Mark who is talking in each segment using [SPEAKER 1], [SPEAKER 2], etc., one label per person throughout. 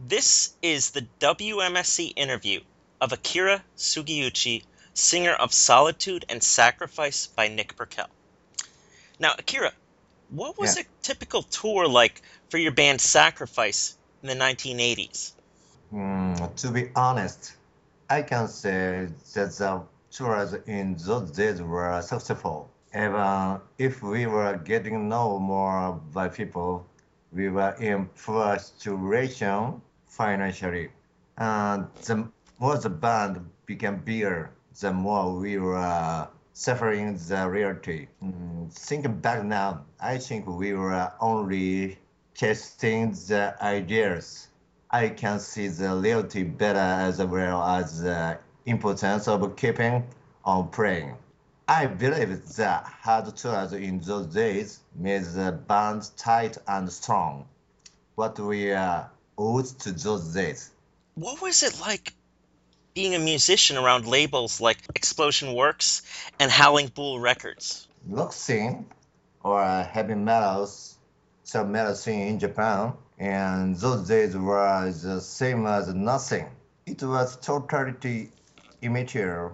[SPEAKER 1] This is the WMSC interview of Akira Sugiuchi, singer of Solitude and Sacrifice by Nick Burkell. Now, Akira, what was
[SPEAKER 2] Yeah.
[SPEAKER 1] a typical tour like for your band Sacrifice in the 1980s?
[SPEAKER 2] Mm, to be honest, I can say that the tours in those days were successful. Even if we were getting known more by people, we were in poor situation financially. And the more the band became bigger, the more we were uh, suffering the reality. Mm-hmm. Mm, thinking back now, I think we were only testing the ideas. I can see the reality better as well as the importance of keeping on praying. I believe that hard tours in those days made the band tight and strong. What we are owed to those days.
[SPEAKER 1] What was it like being a musician around labels like Explosion Works and Howling Bull Records?
[SPEAKER 2] rock scene or heavy metals, some metal scene in Japan, and those days were the same as nothing. It was totally immature,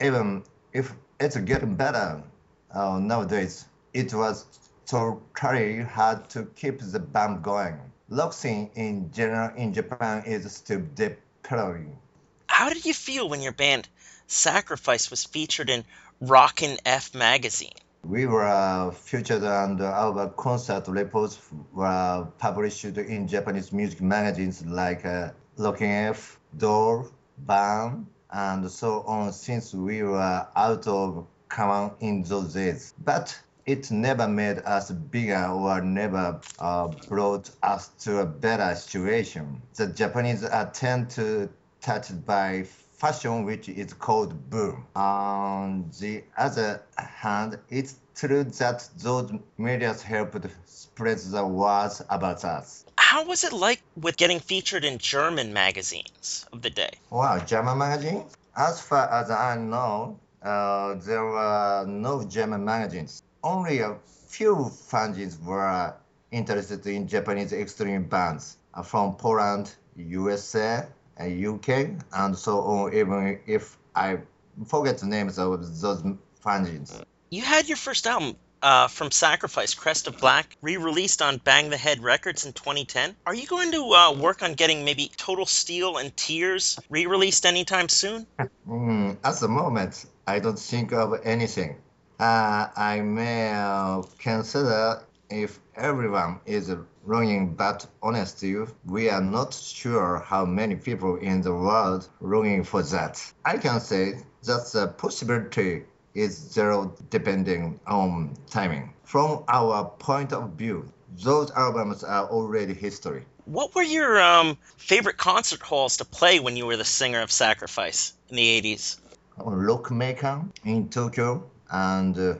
[SPEAKER 2] even if it's getting better uh, nowadays. It was totally hard to keep the band going. Rock in general in Japan is still developing.
[SPEAKER 1] How did you feel when your band Sacrifice was featured in Rockin' F magazine?
[SPEAKER 2] We were featured and our concert reports were published in Japanese music magazines like uh, Rockin' F, Door, Bam, and so on since we were out of common in those days. But it never made us bigger or never uh, brought us to a better situation. The Japanese are tend to touched by fashion which is called boom. On the other hand, it's true that those medias helped spread the words about us.
[SPEAKER 1] How was it like with getting featured in German magazines of the day?
[SPEAKER 2] Wow, German magazine? As far as I know, uh, there were no German magazines. Only a few fans were interested in Japanese extreme bands uh, from Poland, USA, and UK, and so on, even if I forget the names of those fanzines.
[SPEAKER 1] You had your first album uh, from Sacrifice, Crest of Black, re released on Bang the Head Records in 2010. Are you going to uh, work on getting maybe Total Steel and Tears re released anytime soon?
[SPEAKER 2] Mm, at the moment, I don't think of anything. Uh, I may uh, consider if everyone is longing, but honestly, we are not sure how many people in the world longing for that. I can say that the possibility is zero depending on timing. From our point of view, those albums are already history.
[SPEAKER 1] What were your um, favorite concert halls to play when you were the singer of Sacrifice in the 80s?
[SPEAKER 2] Rockmaker in Tokyo and uh,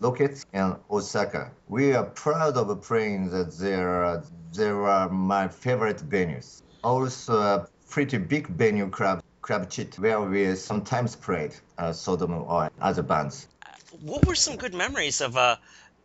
[SPEAKER 2] Rocket in Osaka. We are proud of playing that there. They were my favorite venues. Also, a pretty big venue club, Club Citta, where we sometimes played uh, Sodom or other bands.
[SPEAKER 1] What were some good memories of uh,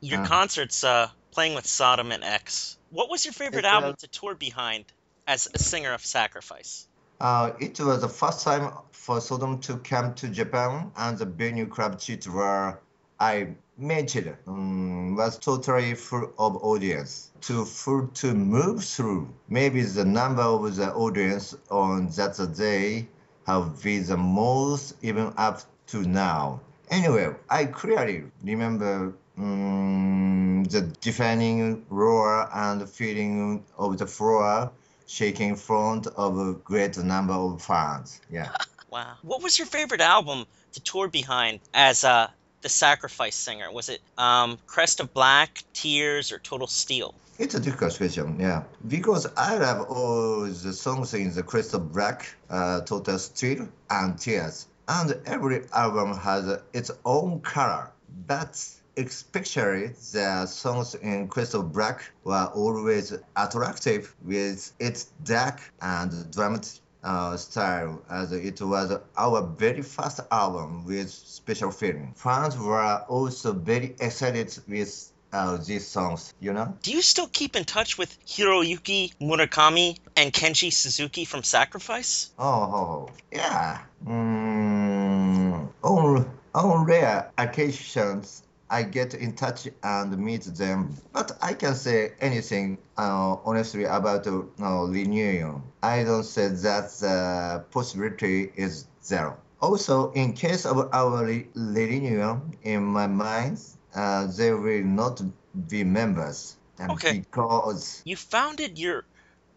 [SPEAKER 1] your
[SPEAKER 2] Uh.
[SPEAKER 1] concerts uh, playing with Sodom and X? What was your favorite
[SPEAKER 2] uh,
[SPEAKER 1] album to tour behind as a singer of Sacrifice?
[SPEAKER 2] Uh, it was the first time for Sodom to come to Japan, and the venue Club Citta where I mentioned um, was totally full of audience. Too full to move through. Maybe the number of the audience on that day have been the most even up to now. Anyway, I clearly remember um, the deafening roar and feeling of the floor shaking in front of a great number of fans. Yeah.
[SPEAKER 1] Wow. What was your favorite album to tour behind as uh, the Sacrifice singer? Was it um, Crest of Black, Tears, or Total Steel?
[SPEAKER 2] It's a difficult question, yeah. Because I love all the songs in the Crest of Black, uh, Total Steel, and Tears. And every album has its own color. But especially the songs in Crest of Black were always attractive with its dark and dramatic uh, style, as it was our very first album with special feeling. Fans were also very excited with uh, these songs, you know?
[SPEAKER 1] Do you still keep in touch with Hiroyuki Murakami and Kenji Suzuki from Sacrifice?
[SPEAKER 2] Oh, yeah. Mm, on, on rare occasions, I get in touch and meet them, but I can say anything uh, honestly about uh, reunion. I don't say that the possibility is zero. Also, in case of our re- reunion, in my mind, uh, they will not be members.
[SPEAKER 1] Okay.
[SPEAKER 2] Because
[SPEAKER 1] You founded your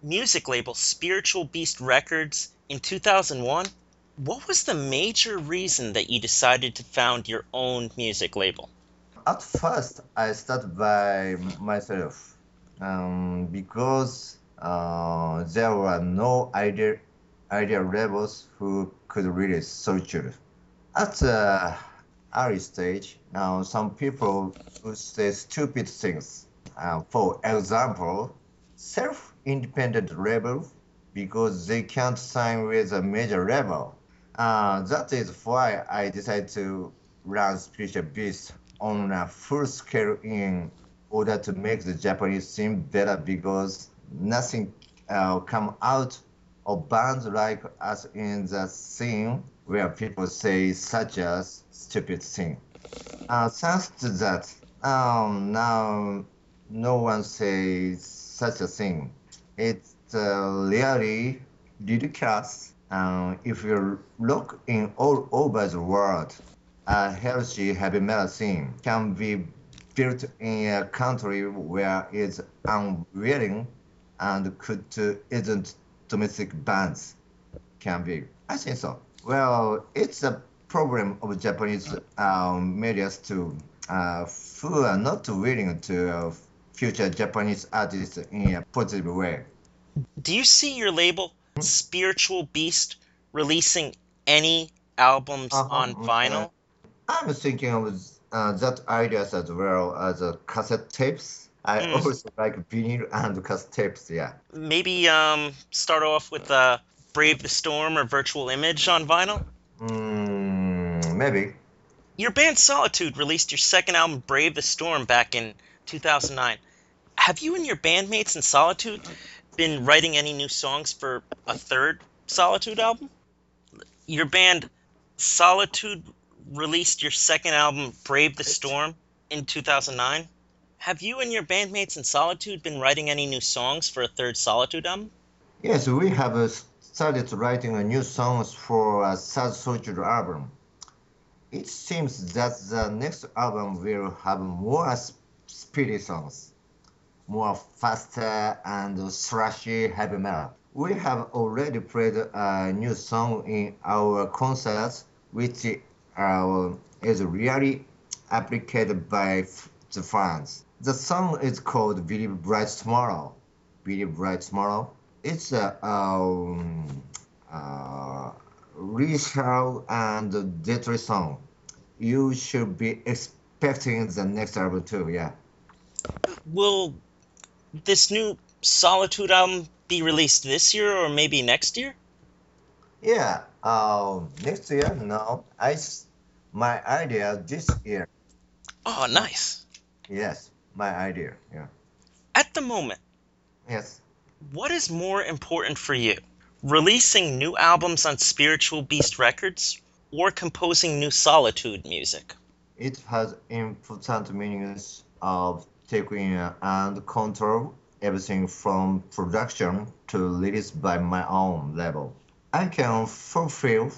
[SPEAKER 1] music label, Spiritual Beast Records, in 2001. What was the major reason that you decided to found your own music label?
[SPEAKER 2] At first I started by myself um, because uh, there were no idea idea labels who could release Solitude. At the early stage, now some people would say stupid things. Uh, for example, self-independent label because they can't sign with a major label. Uh, that is why I decided to run Spiritual Beast on a full scale in order to make the Japanese seem better because nothing uh, come out of bands like us in the scene where people say such as stupid thing. Uh, thanks to that, um, now no one says such a thing. It's uh, really ridiculous. Um, if you look in all over the world, a healthy heavy metal scene can be built in a country where it's unwilling and could uh, isn't domestic bands can be. I think so. Well, it's a problem of Japanese um, medias too, uh, who are not willing to uh, future Japanese artists in a positive way.
[SPEAKER 1] Do you see your label, Spiritual Beast, releasing any albums
[SPEAKER 2] Uh-huh,
[SPEAKER 1] on vinyl?
[SPEAKER 2] I'm thinking of uh, that ideas as well as uh, cassette tapes. I
[SPEAKER 1] Mm.
[SPEAKER 2] also like vinyl and cassette tapes. Yeah.
[SPEAKER 1] Maybe um, start off with uh, Brave the Storm or Virtual Image on vinyl?
[SPEAKER 2] Mm, maybe.
[SPEAKER 1] Your band Solitude released your second album, Brave the Storm, back in 2009. Have you and your bandmates in Solitude been writing any new songs for a third Solitude album? Your band Solitude released your second album, Brave the Storm, in 2009. Have you and your bandmates in Solitude been writing any new songs for a third Solitude album?
[SPEAKER 2] Yes, we have uh, started writing new songs for a third Solitude album. It seems that the next album will have more speedy songs, more faster and thrashy heavy metal. We have already played a new song in our concerts, which uh, is really appreciated by the fans. The song is called Believe Bright Tomorrow. Believe Bright Tomorrow. It's a um, uh, racial and dirty song. You should be expecting the next album too, yeah.
[SPEAKER 1] Will this new Solitude album be released this year or maybe next year?
[SPEAKER 2] Yeah, uh, next year, no. I, my idea this year.
[SPEAKER 1] Oh, nice.
[SPEAKER 2] Yes, my idea, yeah.
[SPEAKER 1] At the moment,
[SPEAKER 2] Yes.
[SPEAKER 1] what is more important for you? Releasing new albums on Spiritual Beast Records or composing new Solitude music?
[SPEAKER 2] It has important meanings of taking and control everything from production to release by my own level. I can fulfill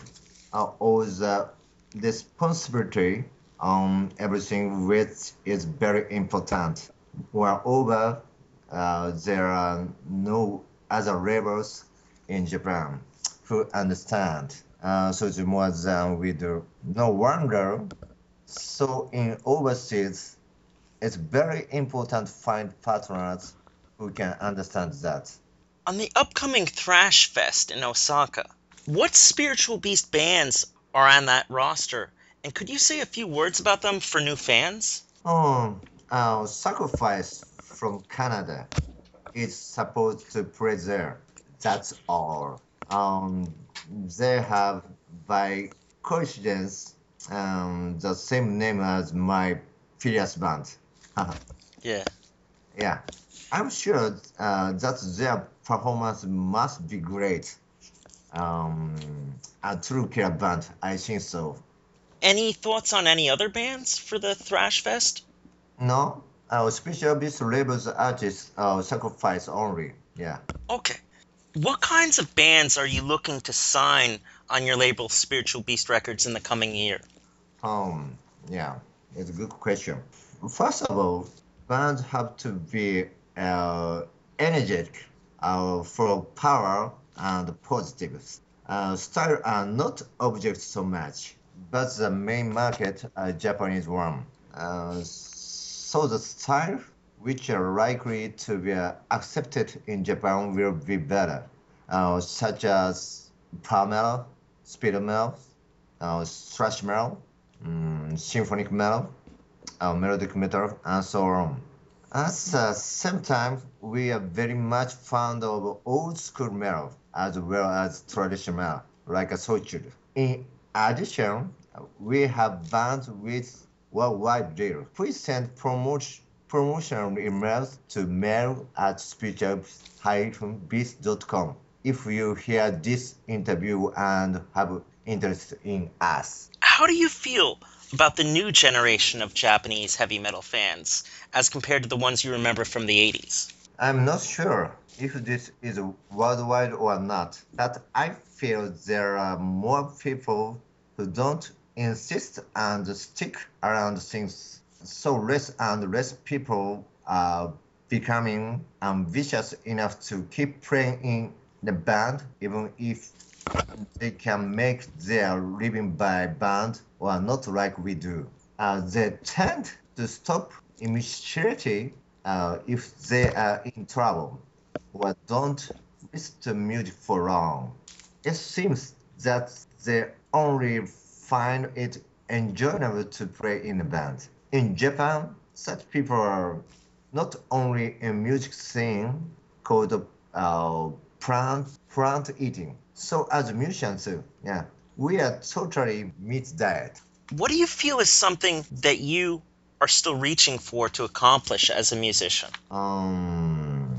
[SPEAKER 2] uh, all the responsibility on everything which is very important. Moreover, uh, there are no other labels in Japan who understand. Uh, so it's more than we do. No wonder. So in overseas, it's very important to find partners who can understand that.
[SPEAKER 1] On the upcoming Thrash Fest in Osaka, what Spiritual Beast bands are on that roster? And could you say a few words about them for new fans?
[SPEAKER 2] Oh, uh, Sacrifice from Canada is supposed to preserve. That's all. Um, they have, by coincidence, um, the same name as my previous band.
[SPEAKER 1] Yeah.
[SPEAKER 2] Yeah, I'm sure uh, that their performance must be great. Um, a true care band, I think so.
[SPEAKER 1] Any thoughts on any other bands for the Thrash Fest?
[SPEAKER 2] No, our special beast labels artists uh, sacrifice only. Yeah.
[SPEAKER 1] Okay. What kinds of bands are you looking to sign on your label Spiritual Beast Records in the coming year?
[SPEAKER 2] Um, yeah, it's a good question. First of all, bands have to be uh, energetic, uh, full of power and positive. Uh, style are not objects so much, but the main market, uh, Japanese one. Uh, so the style which are likely to be accepted in Japan will be better, uh, such as power metal, speed metal, uh, thrash metal, um, symphonic metal, uh, melodic metal, and so on. At the same time, we are very much fond of old school metal as well as traditional like a Soichiro. Mm-hmm. In addition, we have bands with worldwide deal. Please send promotion promotional emails to mail at spiritual-beast.com if you hear this interview and have interest in us.
[SPEAKER 1] How do you feel about the new generation of Japanese heavy metal fans as compared to the ones you remember from the 80s?
[SPEAKER 2] I'm not sure if this is worldwide or not, but I feel there are more people who don't insist and stick around things so less and less people are becoming ambitious enough to keep playing in the band even if they can make their living by band or not like we do. Uh, they tend to stop immediately uh, if they are in trouble or don't listen to music for long. It seems that they only find it enjoyable to play in a band. In Japan, such people are not only in music scene called uh, plant plant eating. So as musicians, yeah, we are totally meat diet.
[SPEAKER 1] What do you feel is something that you are still reaching for to accomplish as a musician?
[SPEAKER 2] Um,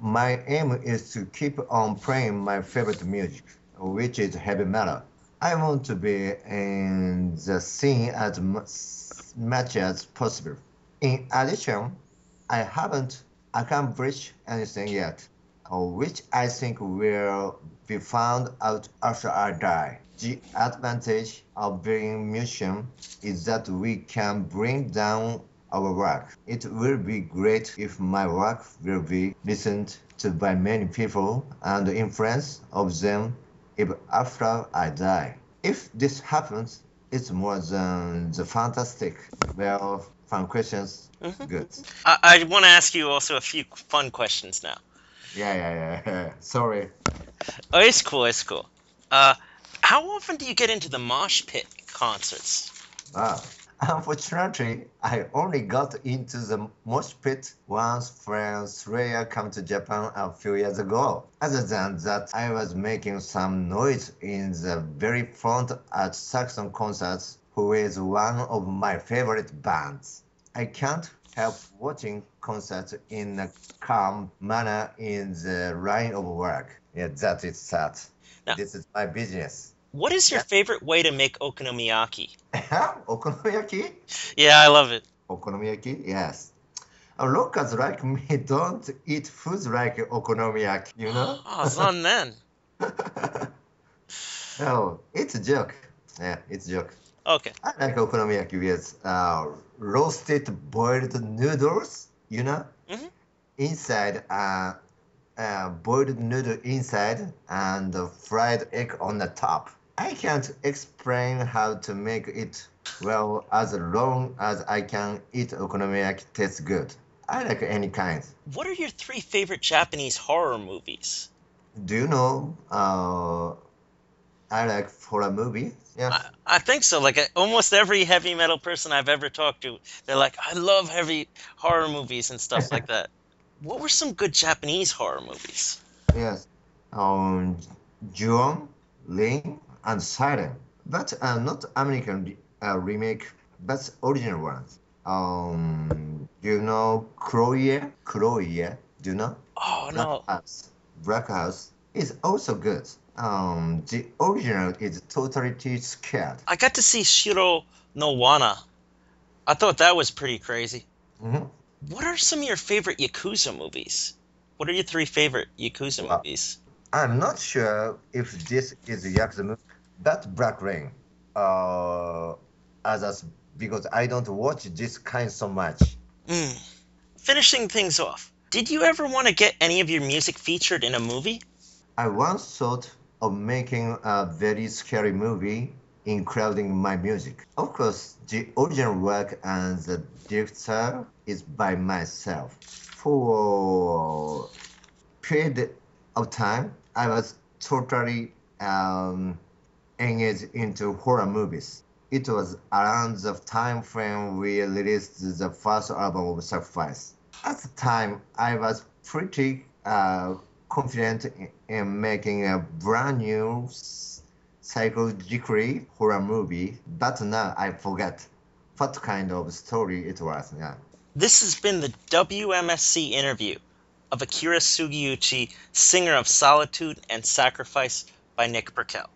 [SPEAKER 2] my aim is to keep on playing my favorite music, which is heavy metal. I want to be in the scene as much as possible. In addition, I haven't accomplished anything yet, which I think will be found out after I die. The advantage of being a musician is that we can bring down our work. It will be great if my work will be listened to by many people and the influence of them if after I die. If this happens, it's more than the fantastic. Well, fun questions.
[SPEAKER 1] Mm-hmm.
[SPEAKER 2] Good.
[SPEAKER 1] I, I want to ask you also a few fun questions now.
[SPEAKER 2] Yeah, yeah, yeah. Sorry.
[SPEAKER 1] Oh, it's cool. It's cool. Uh, how often do you get into the mosh pit concerts?
[SPEAKER 2] Wow. Unfortunately, I only got into the mosh pit once when Slayer came to Japan a few years ago. Other than that, I was making some noise in the very front at Saxon concerts, who is one of my favorite bands. I can't help watching concerts in a calm manner in the line of work. Yeah, that is sad.
[SPEAKER 1] Now-
[SPEAKER 2] this is my business.
[SPEAKER 1] What is your favorite way to make okonomiyaki?
[SPEAKER 2] Okonomiyaki?
[SPEAKER 1] Yeah, I love it.
[SPEAKER 2] Okonomiyaki? Yes. Uh, locals like me don't eat foods like okonomiyaki, you know?
[SPEAKER 1] Oh, son, then.
[SPEAKER 2] no, it's a joke. Yeah, it's a joke.
[SPEAKER 1] Okay.
[SPEAKER 2] I like okonomiyaki with uh, roasted boiled noodles, you know?
[SPEAKER 1] Mhm.
[SPEAKER 2] Inside, uh, uh, boiled noodle inside and fried egg on the top. I can't explain how to make it well as long as I can eat okonomiyaki tastes good. I like any kind.
[SPEAKER 1] What are your three favorite Japanese horror movies?
[SPEAKER 2] Do you know uh, I like horror movie? Yeah.
[SPEAKER 1] I, I think so. Like uh, almost every heavy metal person I've ever talked to, they're like, I love heavy horror movies and stuff like that. What were some good Japanese horror movies?
[SPEAKER 2] Yes. Um, Juon, Ling, and Siren. But uh, not American uh, remake, but original ones. Um, Do you know Chloe? Chloe? Do you know?
[SPEAKER 1] Oh
[SPEAKER 2] Black
[SPEAKER 1] no.
[SPEAKER 2] House. Black House is also good. Um, the original is totally scared.
[SPEAKER 1] I got to see Shiro no Wana. I thought that was pretty crazy.
[SPEAKER 2] Mhm.
[SPEAKER 1] What are some of your favorite Yakuza movies? What are your three favorite Yakuza movies?
[SPEAKER 2] I'm not sure if this is a Yakuza movie, but Black Rain. Uh, others because I don't watch this kind so much.
[SPEAKER 1] Mm. Finishing things off, did you ever want to get any of your music featured in a movie?
[SPEAKER 2] I once thought of making a very scary movie including my music. Of course, the original work and the director is by myself. For period of time, I was totally um, engaged into horror movies. It was around the time frame we released the first album of Sacrifice. At the time, I was pretty uh, confident in, in making a brand new psychologically horror movie, but now I forget what kind of story it was. Yeah.
[SPEAKER 1] This has been the WMSC interview of Akira Sugiuchi, singer of Solitude and Sacrifice by Nick Burkell.